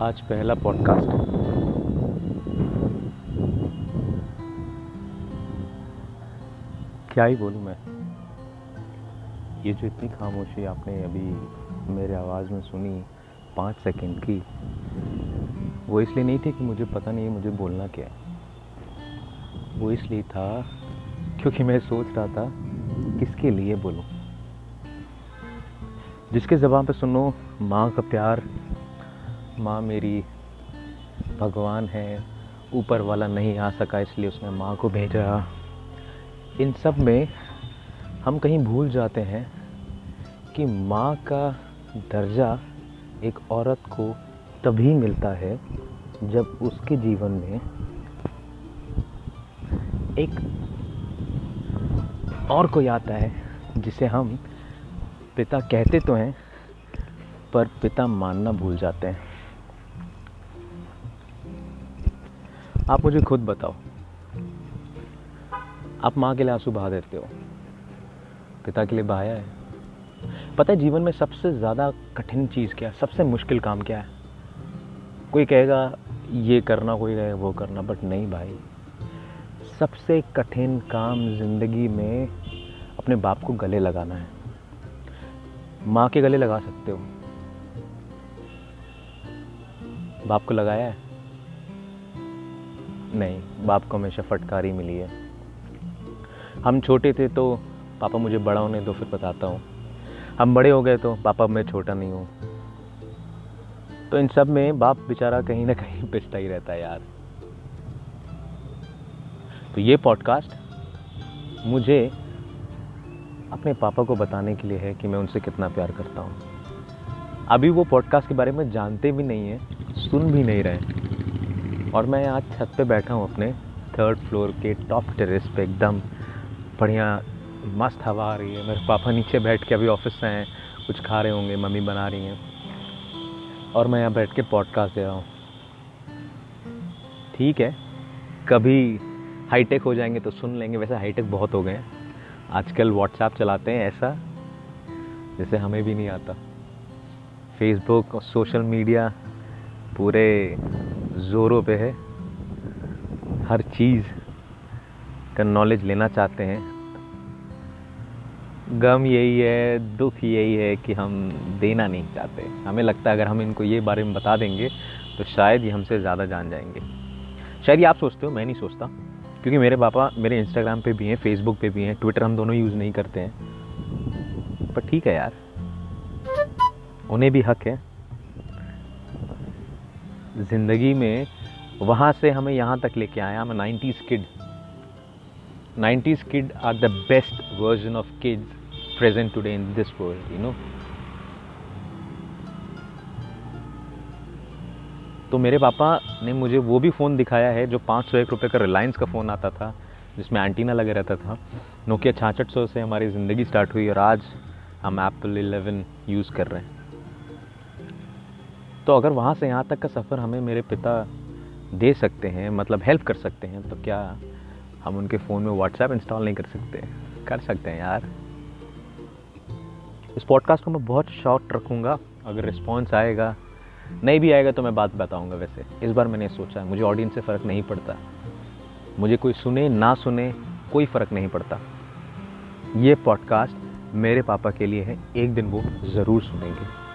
आज पहला पॉडकास्ट है। क्या ही बोलूँ मैं? ये जो इतनी खामोशी आपने अभी मेरे आवाज़ में सुनी पाँच सेकंड की, वो इसलिए नहीं थी कि मुझे पता नहीं मुझे बोलना क्या है। वो इसलिए था क्योंकि मैं सोच रहा था किसके लिए बोलूँ। जिसके ज़बान पे सुनो माँ का प्यार माँ मेरी भगवान है, ऊपर वाला नहीं आ सका, इसलिए उसने माँ को भेजा। इन सब में हम कहीं भूल जाते हैं कि माँ का दर्जा एक औरत को तभी मिलता है जब उसके जीवन में एक और कोई आता है, जिसे हम पिता कहते तो हैं, पर पिता मानना भूल जाते हैं। आप मुझे खुद बताओ। आप माँ के लिए आँसू बहा देते हो। पिता के लिए बहाया है। पता है, जीवन में सबसे ज़्यादा कठिन चीज़ क्या है? सबसे मुश्किल काम क्या है? कोई कहेगा, ये करना, कोई कहेगा, वो करना बट नहीं भाई। सबसे कठिन काम ज़िंदगी में अपने बाप को गले लगाना है। माँ के गले लगा सकते हो। बाप को लगाया है। नहीं, बाप को हमेशा फटकारी मिली है। हम छोटे थे तो पापा मुझे बड़ा होने दो, फिर बताता हूँ। हम बड़े हो गए तो पापा मैं छोटा नहीं हूँ। तो इन सब में बाप बेचारा कहीं ना कहीं पिसता ही रहता है यार। तो ये पॉडकास्ट मुझे अपने पापा को बताने के लिए है कि मैं उनसे कितना प्यार करता हूँ। अभी वो पॉडकास्ट के बारे में जानते भी नहीं हैं, सुन भी नहीं रहे और मैं आज छत पे बैठा हूँ अपने थर्ड फ्लोर के टॉप टेरेस पे, एकदम बढ़िया, मस्त हवा आ रही है। मेरे पापा नीचे बैठ के अभी ऑफ़िस से हैं, कुछ खा रहे होंगे, मम्मी बना रही हैं। और मैं यहाँ बैठ के पॉडकास्ट दे रहा हूँ। ठीक है, कभी हाईटेक हो जाएँगे तो सुन लेंगे। वैसे हाईटेक बहुत हो गए हैं। आजकल व्हाट्सएप चलाते हैं ऐसा, जैसे हमें भी नहीं आता। फेसबुक और सोशल मीडिया पूरे ज़ोरों पे है। हर चीज़ का नॉलेज लेना चाहते हैं। गम यही है, दुख यही है कि हम देना नहीं चाहते। हमें लगता है अगर हम इनको ये बारे में बता देंगे तो शायद ये हमसे ज़्यादा जान जाएँगे। शायद ये आप सोचते हो, मैं नहीं सोचता। क्योंकि मेरे पापा मेरे इंस्टाग्राम पे भी हैं फेसबुक पे भी हैं ट्विटर हम दोनों यूज़ नहीं करते हैं। पर ठीक है यार। उन्हें भी हक है। ज़िंदगी में वहाँ से हमें यहाँ तक लेके आया। मैं nineties kid nineties kid are the best version of kids present today in this world you know तो मेरे पापा ने मुझे वो भी फ़ोन दिखाया है जो पाँच सौ एक रुपये का रिलायंस का फ़ोन आता था, जिसमें एंटीना लगे रहता था। नोकिया छाछठ सौ से हमारी ज़िंदगी स्टार्ट हुई और आज हम एप्पल इलेवन यूज़ कर रहे हैं। तो अगर वहाँ से यहाँ तक का सफ़र हमें मेरे पिता दे सकते हैं मतलब हेल्प कर सकते हैं तो क्या हम उनके फ़ोन में व्हाट्सएप इंस्टॉल नहीं कर सकते? कर सकते हैं यार। इस पॉडकास्ट को मैं बहुत शॉर्ट रखूँगा। अगर रिस्पॉन्स आएगा, नहीं भी आएगा तो मैं बात बताऊँगा वैसे। इस बार मैंने सोचा मुझे ऑडियंस से फ़र्क नहीं पड़ता। मुझे कोई सुने, ना सुने, कोई फ़र्क नहीं पड़ता। ये पॉडकास्ट मेरे पापा के लिए है, एक दिन वो ज़रूर सुनेंगे।